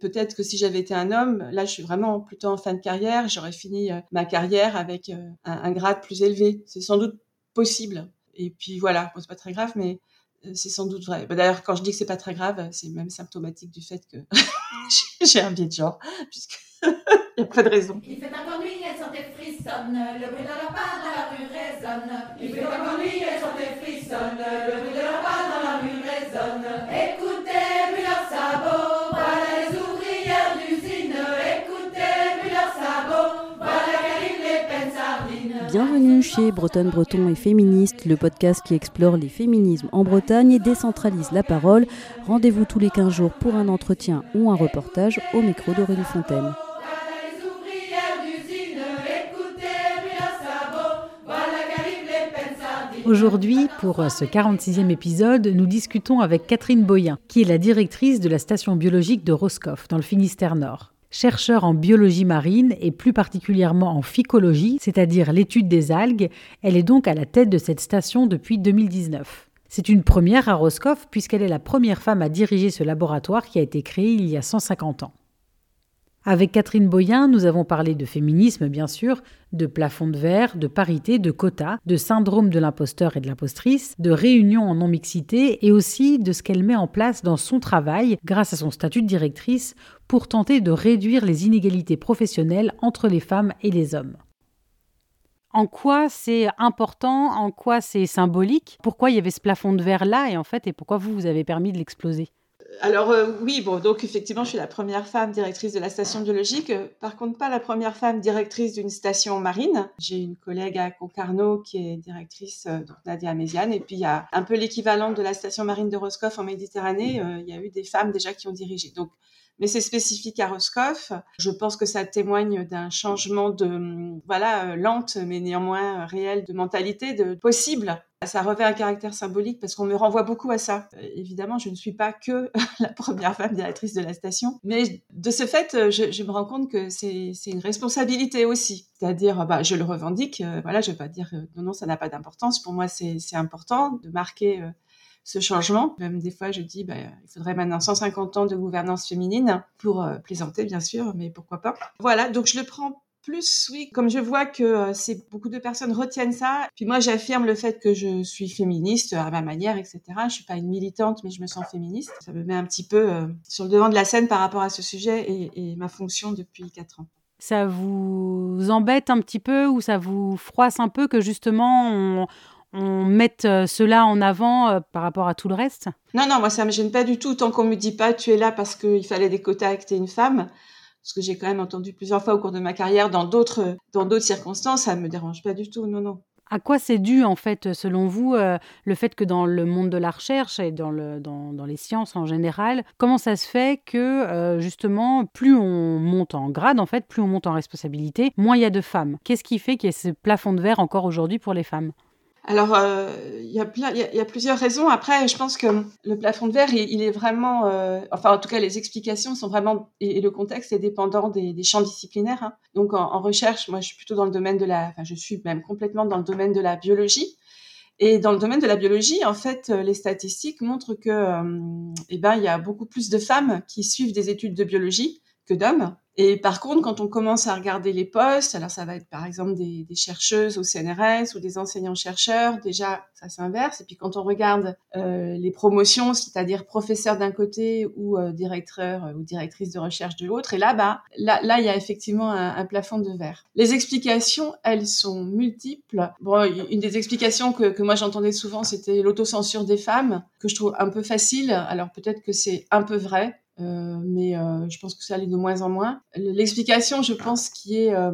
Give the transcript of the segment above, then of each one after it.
Peut-être que si j'avais été un homme, là, je suis vraiment plutôt en fin de carrière, j'aurais fini euh, ma carrière avec euh, un, grade plus élevé. C'est sans doute possible. Et puis voilà, bon, c'est pas très grave, mais euh, c'est sans doute vrai. Bah, d'ailleurs, quand je dis que c'est pas très grave, c'est même symptomatique du fait que j'ai un biais de genre, puisque il n'y a pas de raison. Il fait encore nuit, elle sentait frissonne, le bruit de la part dans la rue résonne. Il fait encore nuit, elle sentait frissonne, le bruit Bienvenue chez Bretonne Breton et Féministe, le podcast qui explore les féminismes en Bretagne et décentralise la parole. Rendez-vous tous les 15 jours pour un entretien ou un reportage au micro d'Aurélie Fontaine. Aujourd'hui, pour ce 46e épisode, nous discutons avec Catherine Boyen, qui est la directrice de la station biologique de Roscoff, dans le Finistère Nord. Chercheure en biologie marine et plus particulièrement en phycologie, c'est-à-dire l'étude des algues, elle est donc à la tête de cette station depuis 2019. C'est une première à Roscoff puisqu'elle est la première femme à diriger ce laboratoire qui a été créé il y a 150 ans. Avec Catherine Boyen, nous avons parlé de féminisme, bien sûr, de plafond de verre, de parité, de quotas, de syndrome de l'imposteur et de l'impostrice, de réunion en non-mixité et aussi de ce qu'elle met en place dans son travail, grâce à son statut de directrice, pour tenter de réduire les inégalités professionnelles entre les femmes et les hommes. En quoi c'est important, en quoi c'est symbolique, pourquoi il y avait ce plafond de verre là et en fait et pourquoi vous vous avez permis de l'exploser? Alors euh, oui, bon, donc effectivement, je suis la première femme directrice de la station biologique. Par contre, pas la première femme directrice d'une station marine. J'ai une collègue à Concarneau qui est directrice, euh, Nadia Méziane. Et puis, il y a un peu l'équivalent de la station marine de Roscoff en Méditerranée. Euh, il y a eu des femmes déjà qui ont dirigé. Mais c'est spécifique à Roscoff. Je pense que ça témoigne d'un changement de, voilà, euh, lente, mais néanmoins réel, de mentalité, de possible. Ça revêt un caractère symbolique parce qu'on me renvoie beaucoup à ça. Euh, évidemment, je ne suis pas que la première femme directrice de la station, mais de ce fait, euh, je, me rends compte que c'est une responsabilité aussi. C'est-à-dire, bah, je le revendique. voilà, je vais pas dire non, non, ça n'a pas d'importance. Pour moi, c'est important de marquer ce changement. Même des fois, je dis, bah, il faudrait maintenant 150 ans de gouvernance féminine pour euh, plaisanter, bien sûr, mais pourquoi pas. Voilà, donc je le prends plus, oui, comme je vois que euh, c'est beaucoup de personnes retiennent ça. Puis moi, j'affirme le fait que je suis féministe à ma manière, etc. Je suis pas une militante, mais je me sens féministe. Ça me met un petit peu euh, sur le devant de la scène par rapport à ce sujet et, et ma fonction depuis quatre ans. Ça vous embête un petit peu ou ça vous froisse un peu que justement on, on mette euh, cela en avant euh, par rapport à tout le reste? Non, non, moi ça me gêne pas du tout tant qu'on me dit pas tu es là parce qu'il fallait des quotas et que t'es une femme. Ce que j'ai quand même entendu plusieurs fois au cours de ma carrière dans d'autres dans d'autres circonstances, ça me dérange pas du tout. Non, non. À quoi c'est dû, en fait, selon vous, euh, le fait que dans le monde de la recherche et dans, le, dans, dans les sciences en général, comment ça se fait que, euh, justement, plus on monte en grade, en fait, plus on monte en responsabilité, moins il y a de femmes? Qu'est-ce qui fait qu'il y a ce plafond de verre encore aujourd'hui pour les femmes? Alors, euh, il y, a plusieurs raisons. Après, je pense que le plafond de verre, il, est vraiment, euh, enfin, en tout cas, les explications sont vraiment, et, le contexte est dépendant des, champs disciplinaires. hein. Donc, en, recherche, moi, je suis plutôt dans le domaine de la, enfin, je suis même complètement dans le domaine de la biologie. Et dans le domaine de la biologie, en fait, euh, les statistiques montrent que, eh ben, il y a beaucoup plus de femmes qui suivent des études de biologie que d'hommes. Et par contre, quand on commence à regarder les postes, alors ça va être par exemple des, chercheuses au CNRS ou des enseignants-chercheurs, déjà ça s'inverse. Et puis quand on regarde euh, les promotions, c'est-à-dire professeur d'un côté ou euh, directeur euh, ou directrice de recherche de l'autre, et là, bah, là, là, il y a effectivement un, plafond de verre. Les explications, elles sont multiples. Bon, une des explications que moi j'entendais souvent, c'était l'autocensure des femmes, que je trouve un peu facile. Alors peut-être que c'est un peu vrai, euh, mais euh, je pense que ça l'est de moins en moins. L'explication, je pense, qui est euh,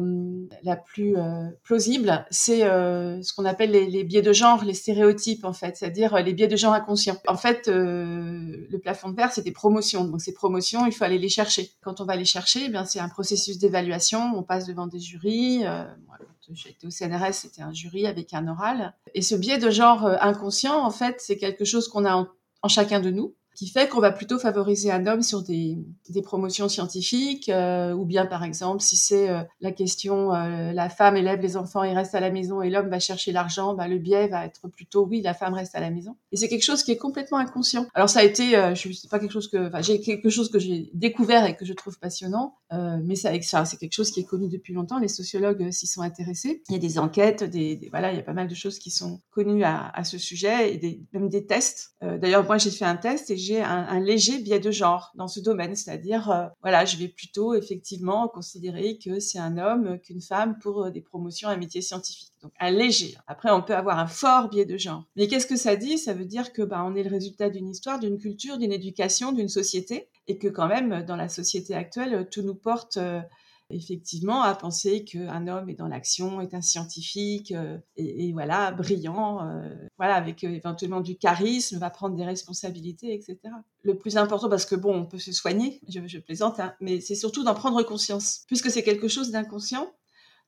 la plus euh, plausible, c'est euh, ce qu'on appelle les, biais de genre, les stéréotypes en fait, c'est-à-dire euh, les biais de genre inconscients. En fait, le plafond de verre, c'est des promotions. Donc ces promotions, il faut aller les chercher. Quand on va les chercher, eh bien c'est un processus d'évaluation. On passe devant des jurys. Moi, quand été au CNRS, c'était un jury avec un oral. Et ce biais de genre inconscient, en fait, c'est quelque chose qu'on a en chacun de nous qui fait qu'on va plutôt favoriser un homme sur des, promotions scientifiques, euh, ou bien par exemple si c'est euh, la question euh, la femme élève les enfants et reste à la maison et l'homme va chercher l'argent, bah, le biais va être plutôt oui la femme reste à la maison. Et c'est quelque chose qui est complètement inconscient. Alors ça a été, je pas quelque chose que, j'ai quelque chose que j'ai découvert et que je trouve passionnant, mais c'est quelque chose qui est connu depuis longtemps. Les sociologues s'y sont intéressés. Il y a des enquêtes, voilà, il y a pas mal de choses qui sont connues à, ce sujet et même des tests. D'ailleurs moi j'ai fait un test et un, léger biais de genre dans ce domaine, c'est-à-dire, euh, voilà, je vais plutôt effectivement considérer que c'est un homme qu'une femme pour euh, des promotions à métier scientifique. Donc un léger. Après, on peut avoir un fort biais de genre. Mais qu'est-ce que ça dit? Ça veut dire que bah, on est le résultat d'une histoire, d'une culture, d'une éducation, d'une société, et que quand même, dans la société actuelle, tout nous porte euh, effectivement à penser qu'un homme est dans l'action, est un scientifique euh, et, voilà brillant, euh, voilà avec euh, éventuellement du charisme, va prendre des responsabilités, etc. Le plus important, parce que bon, on peut se soigner, je, plaisante, hein, mais c'est surtout d'en prendre conscience, puisque c'est quelque chose d'inconscient,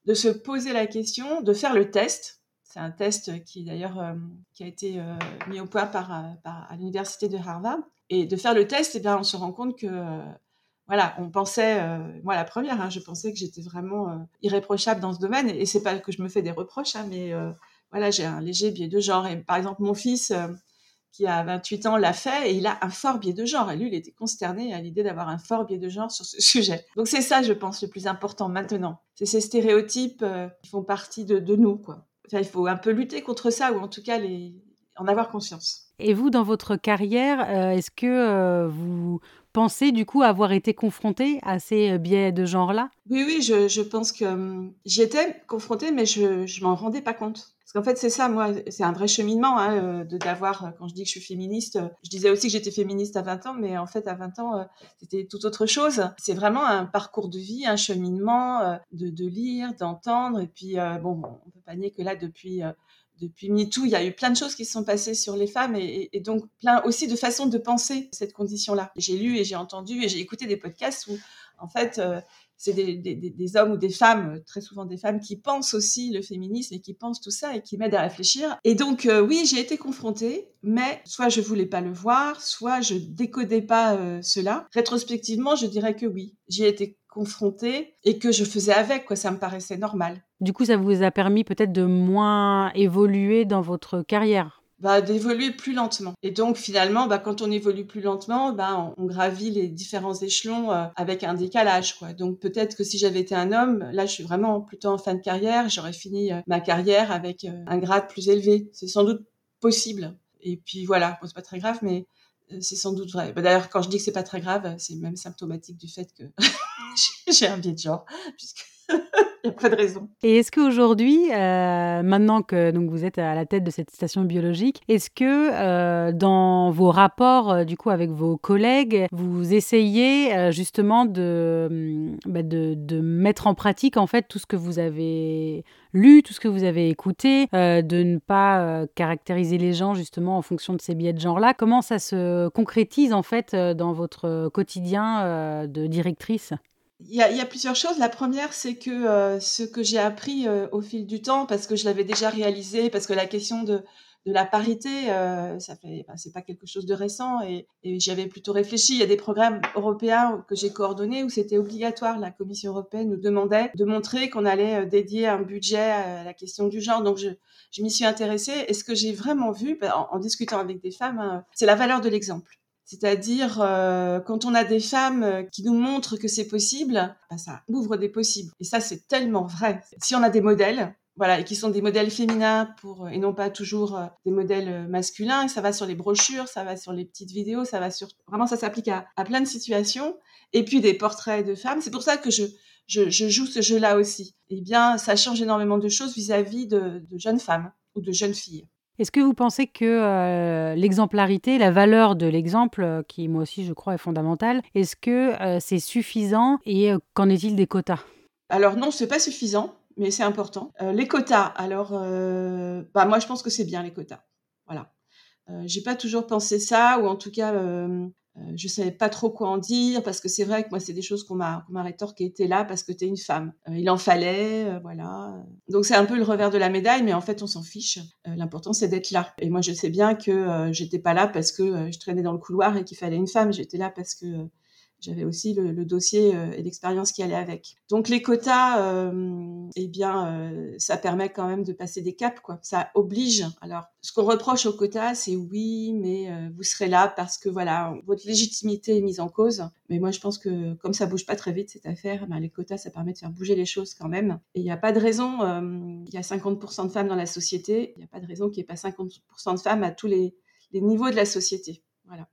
de se poser la question, de faire le test. C'est un test qui d'ailleurs a été mis au point par, à l'université de Harvard. Et de faire le test, eh bien, on se rend compte que voilà, on pensait, euh, moi la première, hein, je pensais que j'étais vraiment euh, irréprochable dans ce domaine, et, c'est pas que je me fais des reproches, hein, mais euh, voilà, j'ai un léger biais de genre. Et par exemple, mon fils, qui a 28 ans, l'a fait, et il a un fort biais de genre. Et lui, il était consterné à l'idée d'avoir un fort biais de genre sur ce sujet. Donc c'est ça, je pense, le plus important maintenant. C'est ces stéréotypes qui font partie de, nous, il faut un peu lutter contre ça, ou en tout cas en avoir conscience. Et vous, dans votre carrière, est-ce que vous pensez du coup avoir été confronté à ces euh, biais de genre-là? Oui, oui, je, pense que hum, j'y étais confrontée, mais je ne m'en rendais pas compte. Parce qu'en fait, c'est ça, moi, c'est un vrai cheminement hein, euh, de d'avoir, quand je dis que je suis féministe, je disais aussi que j'étais féministe à 20 ans, mais en fait, à 20 ans, c'était tout autre chose. C'est vraiment un parcours de vie, un cheminement de, de lire, d'entendre, et puis, bon, on peut pas nier que là, depuis depuis MeToo, il y a eu plein de choses qui se sont passées sur les femmes et, donc plein aussi de façons de penser cette condition-là. J'ai lu et j'ai entendu et j'ai écouté des podcasts où, en fait, euh, c'est des, hommes ou des femmes, très souvent des femmes, qui pensent aussi le féminisme et qui pensent tout ça et qui m'aident à réfléchir. Et donc, euh, oui, j'ai été confrontée, mais soit je voulais pas le voir, soit je décodais pas euh, cela. Rétrospectivement, je dirais que oui, j'y ai été confrontée et que je faisais avec, quoi. Ça me paraissait normal. Du coup, ça vous a permis peut-être de moins évoluer dans votre carrière? Bah, d'évoluer plus lentement. Et donc finalement, bah, quand on évolue plus lentement, bah, on, gravit les différents échelons euh, avec un décalage. Quoi. Donc peut-être que si j'avais été un homme, là je suis vraiment plutôt en fin de carrière, j'aurais fini euh, ma carrière avec euh, un grade plus élevé. C'est sans doute possible. Et puis voilà, bon, c'est pas très grave, mais c'est sans doute vrai. Bah, d'ailleurs, quand je dis que c'est pas très grave, c'est même symptomatique du fait que j'ai un biais de genre, il n'y a pas de raison. Et est-ce qu'aujourd'hui, euh, maintenant que donc, vous êtes à la tête de cette station biologique, est-ce que euh, dans vos rapports euh, du coup avec vos collègues, vous essayez justement de, mm, bah, de, de, mettre en pratique en fait tout ce que vous avez lu, tout ce que vous avez écouté, de ne pas caractériser les gens justement en fonction de ces biais de genre-là? Comment ça se concrétise en fait dans votre quotidien de directrice? Il y, a, plusieurs choses. La première, c'est que euh, ce que j'ai appris euh, au fil du temps, parce que je l'avais déjà réalisé, parce que la question de, la parité, euh, ça fait, c'est pas quelque chose de récent, et, et j'y avais plutôt réfléchi. Il y a des programmes européens que j'ai coordonnés où c'était obligatoire. La Commission européenne nous demandait de montrer qu'on allait dédier un budget à la question du genre. Donc je, m'y suis intéressée. Et ce que j'ai vraiment vu, bah, en, discutant avec des femmes, hein, c'est la valeur de l'exemple. C'est-à-dire, euh, quand on a des femmes euh, qui nous montrent que c'est possible, bah, ça ouvre des possibles. Et ça, c'est tellement vrai. Si on a des modèles, voilà, et qui sont des modèles féminins pour, et non pas toujours euh, des modèles masculins, ça va sur les brochures, ça va sur les petites vidéos, ça va sur, vraiment, ça s'applique à, plein de situations. Et puis des portraits de femmes. C'est pour ça que je, je, joue ce jeu-là aussi. Eh bien, ça change énormément de choses vis-à-vis de jeunes femmes ou de jeunes filles. Est-ce que vous pensez que euh, l'exemplarité, la valeur de l'exemple, euh, qui moi aussi je crois est fondamentale, est-ce que euh, c'est suffisant et qu'en est-il des quotas? Alors non, c'est pas suffisant, mais c'est important. les quotas, alors, bah moi je pense que c'est bien les quotas. Voilà. j'ai pas toujours pensé ça, ou en tout cas, euh, je savais pas trop quoi en dire parce que c'est vrai que moi c'est des choses qu'on m'a qu'on m'a rétorqué t'es là parce que t'es une femme. Euh, il en fallait euh, voilà. Donc c'est un peu le revers de la médaille mais en fait on s'en fiche. L'important c'est d'être là. Et moi je sais bien que j'étais pas là parce que je traînais dans le couloir et qu'il fallait une femme. J'étais là parce que j'avais aussi le, dossier euh, et l'expérience qui allait avec. Donc les quotas, euh, eh bien, euh, ça permet quand même de passer des caps, quoi. Ça oblige. Alors, ce qu'on reproche aux quotas, c'est oui, mais vous serez là parce que voilà, votre légitimité est mise en cause. Mais moi, je pense que comme ça bouge pas très vite cette affaire, ben, les quotas, ça permet de faire bouger les choses quand même. Et il n'y a pas de raison. Il y a 50% de femmes dans la société. Il n'y a pas de raison qu'il n'y ait pas 50% de femmes à tous les, les niveaux de la société. Voilà.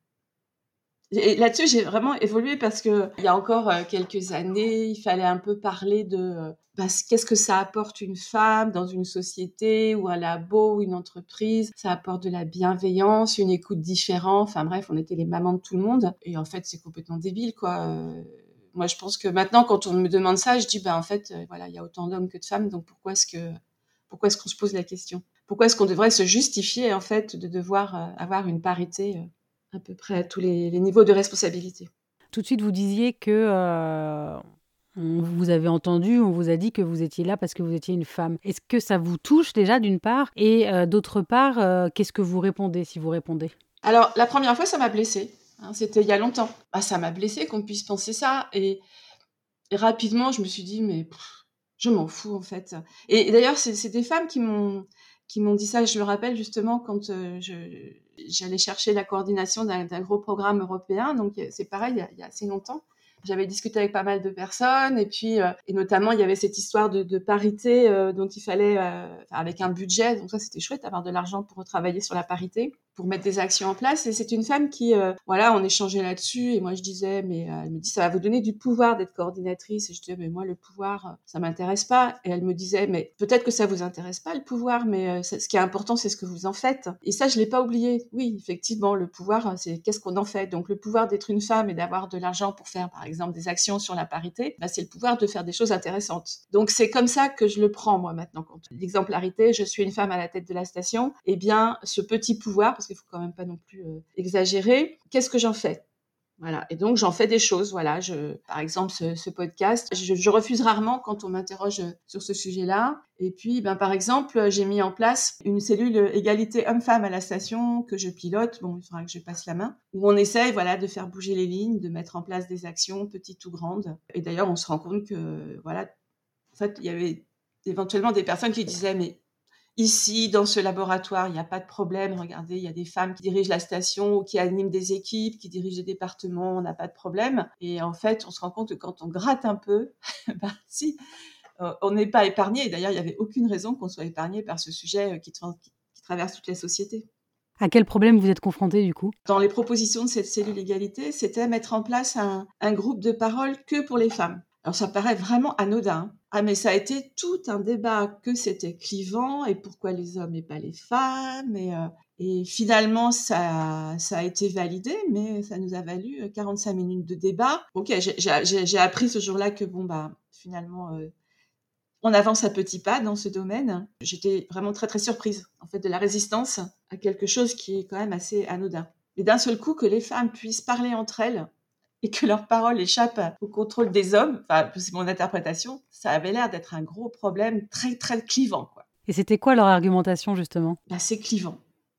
Et là-dessus, j'ai vraiment évolué parce que il y a encore euh, quelques années, il fallait un peu parler de euh, qu'est-ce que ça apporte une femme dans une société ou un labo ou une entreprise? Ça apporte de la bienveillance, une écoute différente. Enfin bref, on était les mamans de tout le monde. Et en fait, c'est complètement débile, quoi. Euh, moi, je pense que maintenant, quand on me demande ça, je dis, bah en fait, voilà, il y a autant d'hommes que de femmes, donc pourquoi est-ce que pourquoi est-ce qu'on se pose la question? Pourquoi est-ce qu'on devrait se justifier en fait de devoir avoir une parité à peu près à tous les, les niveaux de responsabilité. Tout de suite, vous disiez que euh, on vous avez entendu, on vous a dit que vous étiez là parce que vous étiez une femme. Est-ce que ça vous touche déjà d'une part? Et euh, d'autre part, euh, qu'est-ce que vous répondez si vous répondez? Alors, la première fois, ça m'a blessée. hein, C'était il y a longtemps. Bah, ça m'a blessée qu'on puisse penser ça. Et, et rapidement, je me suis dit, mais pff, je m'en fous, en fait. Et, et d'ailleurs, c'est des femmes qui m'ont qui m'ont dit ça. Je me rappelle justement quand euh, j'allais chercher la coordination d'un gros programme européen. Donc, c'est pareil, il y, a, assez longtemps. J'avais discuté avec pas mal de personnes et puis euh, et notamment il y avait cette histoire de, parité euh, dont il fallait euh, avec un budget donc ça c'était chouette avoir de l'argent pour travailler sur la parité pour mettre des actions en place. Et c'est une femme qui euh, voilà on échangeait là-dessus. Et moi je disais mais euh, elle me dit ça va vous donner du pouvoir d'être coordinatrice. Et je disais mais moi le pouvoir euh, ça m'intéresse pas. Et elle me disait mais peut-être que ça vous intéresse pas le pouvoir mais ce qui est important c'est ce que vous en faites. Et ça je l'ai pas oublié. Oui effectivement le pouvoir c'est qu'est-ce qu'on en fait? Donc le pouvoir d'être une femme et d'avoir de l'argent pour faire par exemple des actions sur la parité bah, c'est le pouvoir de faire des choses intéressantes. Donc c'est comme ça que je le prends moi maintenant. Quand l'exemplarité je suis une femme à la tête de la station. Eh bien ce petit pouvoir parce qu'il faut quand même pas non plus euh, exagérer qu'est-ce que j'en fais? Voilà. Et donc, j'en fais des choses. Voilà. Je, par exemple, ce, podcast, je, je refuse rarement quand on m'interroge sur ce sujet-là. Et puis, ben, par exemple, j'ai mis en place une cellule égalité homme-femme à la station que je pilote. Bon, il faudra que je passe la main. Où on essaye, voilà, de faire bouger les lignes, de mettre en place des actions, petites ou grandes. Et d'ailleurs, on se rend compte que, voilà, en fait, il y avait éventuellement des personnes qui disaient, mais Ici, dans ce laboratoire, il n'y a pas de problème. Regardez, il y a des femmes qui dirigent la station ou qui animent des équipes, qui dirigent des départements, on n'a pas de problème. Et en fait, on se rend compte que quand on gratte un peu, bah, si, euh, on n'est pas épargné. D'ailleurs, il n'y avait aucune raison qu'on soit épargné par ce sujet euh, qui, tra- qui- qui traverse toute la société. À quel problème vous êtes confronté du coup? Dans les propositions de cette cellule égalité, c'était mettre en place un, un groupe de parole que pour les femmes. Alors ça paraît vraiment anodin. Ah mais ça a été tout un débat que c'était clivant et pourquoi les hommes et pas les femmes et, euh, finalement ça, ça a été validé mais ça nous a valu euh, 45 minutes de débat. Ok j'ai appris ce jour-là que bon bah finalement euh, on avance à petits pas dans ce domaine. J'étais vraiment très très surprise en fait de la résistance à quelque chose qui est quand même assez anodin. Et d'un seul coup que les femmes puissent parler entre elles et que leurs paroles échappent au contrôle des hommes, enfin c'est mon interprétation, ça avait l'air d'être un gros problème très très clivant quoi. Et c'était quoi leur argumentation justement? Bah, c'est clivant.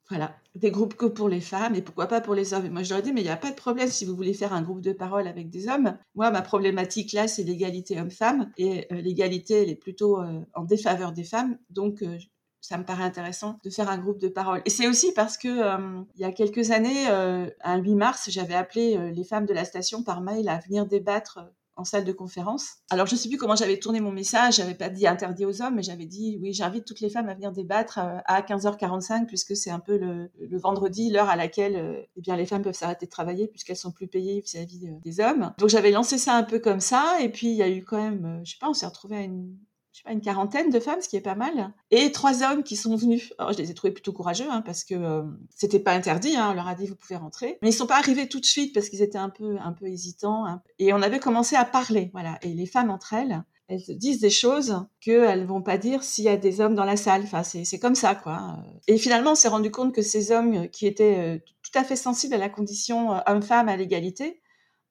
Voilà, des groupes que pour les femmes et pourquoi pas pour les hommes. Et moi, je leur ai dit, mais il n'y a pas de problème si vous voulez faire un groupe de parole avec des hommes. Moi, ma problématique là, c'est l'égalité homme-femme. Et euh, l'égalité, elle est plutôt euh, en défaveur des femmes. Donc, euh, ça me paraît intéressant de faire un groupe de parole. Et c'est aussi parce que euh, il y a quelques années, euh, un 8 mars, j'avais appelé euh, les femmes de la station par mail à venir débattre euh, en salle de conférence. Alors je sais plus comment j'avais tourné mon message, j'avais pas dit interdit aux hommes, mais j'avais dit oui, j'invite toutes les femmes à venir débattre à 15h45 puisque c'est un peu le, vendredi, l'heure à laquelle eh bien les femmes peuvent s'arrêter de travailler puisqu'elles sont plus payées vis-à-vis des hommes. Donc j'avais lancé ça un peu comme ça et puis il y a eu quand même, je sais pas, on s'est retrouvé à une je sais pas, une quarantaine de femmes, ce qui est pas mal, et trois hommes qui sont venus. Alors, je les ai trouvés plutôt courageux, hein, parce que euh, c'était pas interdit, hein, on leur a dit vous pouvez rentrer. Mais ils sont pas arrivés tout de suite parce qu'ils étaient un peu, un peu hésitants. hein. Et on avait commencé à parler, voilà. Et les femmes entre elles, elles se disent des choses qu'elles vont pas dire s'il y a des hommes dans la salle. Enfin, c'est comme ça, quoi. Et finalement, on s'est rendu compte que ces hommes qui étaient euh, à fait sensibles à la condition homme-femme, à l'égalité,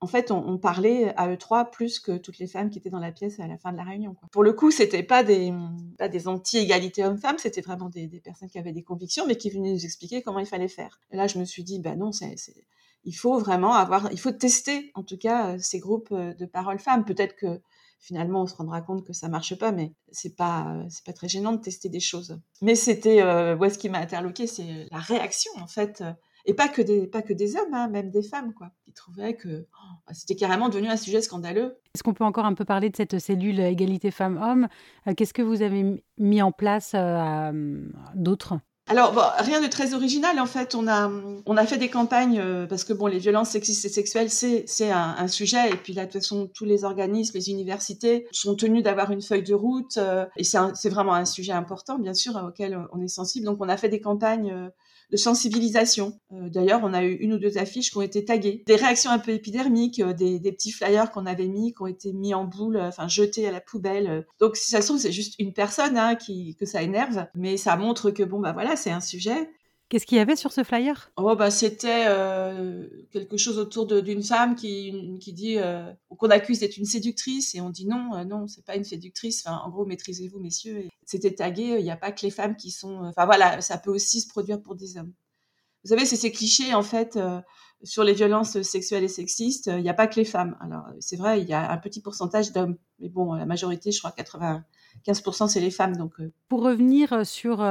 en fait, on, parlait à eux trois plus que toutes les femmes qui étaient dans la pièce à la fin de la réunion. Pour le coup, c'était pas des, pas des anti-égalités hommes-femmes, c'était vraiment des, personnes qui avaient des convictions, mais qui venaient nous expliquer comment il fallait faire. Et là, je me suis dit, bah non, c'est, il faut vraiment avoir, il faut tester, en tout cas, ces groupes de paroles femmes. Peut-être que finalement, on se rendra compte que ça marche pas, mais c'est pas, c'est pas très gênant de tester des choses. Mais c'était, euh, ce qui m'a interloqué, c'est la réaction, en fait et pas que des, pas que des hommes, hein, même des femmes, quoi. Ils trouvaient que oh, bah, c'était carrément devenu un sujet scandaleux. Est-ce qu'on peut encore un peu parler de cette cellule égalité femmes-hommes? Euh, Qu'est-ce que vous avez mis en place euh, d'autres? Alors, rien de très original. En fait, on a, on a fait des campagnes euh, parce que bon, les violences sexistes et sexuelles, c'est, c'est un, sujet. Et puis là, de toute façon, tous les organismes, les universités sont tenus d'avoir une feuille de route. et c'est, c'est vraiment un sujet important, bien sûr, auquel on est sensible. Donc, on a fait des campagnes de sensibilisation. Euh, d'ailleurs, on a eu une ou deux affiches qui ont été taguées. Des réactions un peu épidermiques, euh, des, petits flyers qu'on avait mis, qui ont été mis en boule, euh, enfin jetés à la poubelle. Donc, si ça se trouve, c'est juste une personne hein, qui, que ça énerve, mais ça montre que, bon, bah voilà, c'est un sujet. Qu'est-ce qu'il y avait sur ce flyer? Oh bah c'était euh, quelque chose autour d'une femme qui, qui dit euh, qu'on accuse d'être une séductrice et on dit non euh, non c'est pas une séductrice. En gros maîtrisez-vous messieurs. C'était tagué. Il n'y a pas que les femmes qui sont. Enfin voilà ça peut aussi se produire pour des hommes. Vous savez c'est ces clichés en fait sur les violences sexuelles et sexistes. Il n'y a pas que les femmes. Alors c'est vrai il y a un petit pourcentage d'hommes mais bon la majorité je crois 95% c'est les femmes donc. Pour revenir sur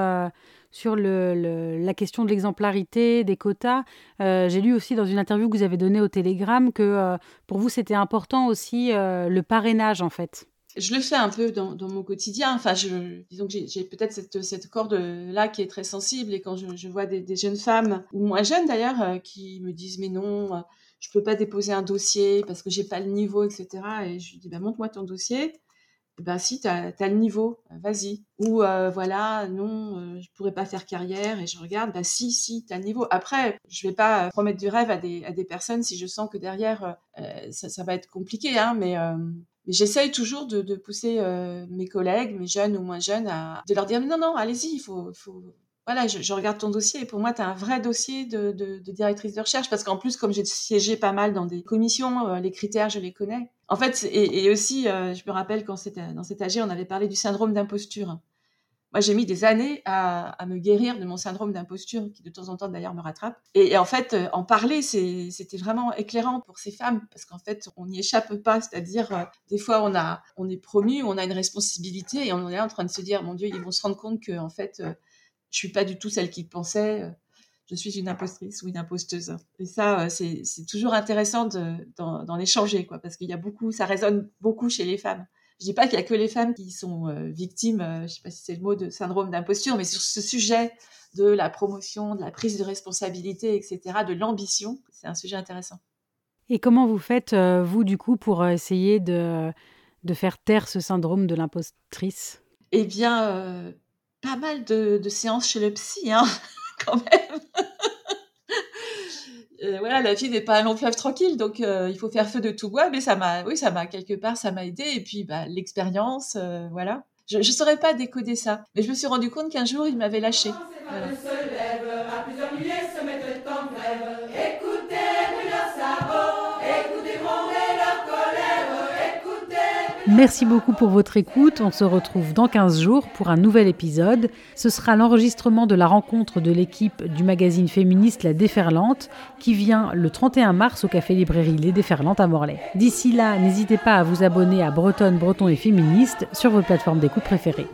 sur le, la question de l'exemplarité, des quotas. Euh, j'ai lu aussi dans une interview que vous avez donnée au Télégramme que euh, pour vous, c'était important aussi euh, le parrainage, en fait. Je le fais un peu dans, mon quotidien. Enfin, je, disons que j'ai peut-être cette, cette corde-là qui est très sensible. Et quand je, vois des, jeunes femmes, ou moins jeunes d'ailleurs, qui me disent Mais non, je peux pas déposer un dossier parce que j'ai pas le niveau, etc. Et je lui dis bah, Montre-moi ton dossier ben si, tu as, le niveau, vas-y. Ou euh, voilà, non, euh, je pourrais pas faire carrière et je regarde, bah si, si, tu as le niveau. Après, je vais pas promettre du rêve à des, à des personnes si je sens que derrière, euh, ça, va être compliqué, hein, mais, j'essaye toujours de, pousser mes collègues, mes jeunes ou moins jeunes, à, de leur dire, non, non, allez-y, il faut, voilà, je, regarde ton dossier et pour moi, tu as un vrai dossier de, de, directrice de recherche parce qu'en plus, comme j'ai siégé pas mal dans des commissions, euh, les critères, je les connais. En fait, et, aussi, euh, je me rappelle quand c'était dans cet AG, on avait parlé du syndrome d'imposture. Moi, j'ai mis des années à, me guérir de mon syndrome d'imposture, qui de temps en temps d'ailleurs me rattrape. Et, en fait, euh, en parler, c'était vraiment éclairant pour ces femmes, parce qu'en fait, on n'y échappe pas. C'est-à-dire, des fois, on, a, on est promu, on a une responsabilité, et on est en train de se dire, mon Dieu, ils vont se rendre compte que, en fait, je suis pas du tout celle qu'ils pensaient. Euh, je suis une impostrice ou une imposteuse. Et ça, euh, c'est toujours intéressant d'en échanger, quoi, parce qu'il y a beaucoup, ça résonne beaucoup chez les femmes. Je dis pas qu'il y a que les femmes qui sont euh, victimes, je sais pas si c'est le mot de syndrome d'imposture, mais sur ce sujet de la promotion, de la prise de responsabilité, etc., de l'ambition, c'est un sujet intéressant. Et comment vous faites, vous, du coup, pour essayer de, de faire taire ce syndrome de l'impostrice? Eh bien, pas mal de, séances chez le psy, hein, quand même. Euh, voilà, la vie n'est pas un long fleuve tranquille, donc euh, il faut faire feu de tout bois. Mais ça m'a, oui, ça m'a quelque part, ça m'a aidé. Et puis, bah, l'expérience, euh, voilà. Je ne saurais pas décoder ça, mais je me suis rendu compte qu'un jour, il m'avait lâché. Merci beaucoup pour votre écoute. On se retrouve dans 15 jours pour un nouvel épisode. Ce sera l'enregistrement de la rencontre de l'équipe du magazine féministe La Déferlante qui vient le 31 mars au café librairie Les Déferlantes à Morlaix. D'ici là, n'hésitez pas à vous abonner à Bretonne, Breton et Féministe sur vos plateformes d'écoute préférées.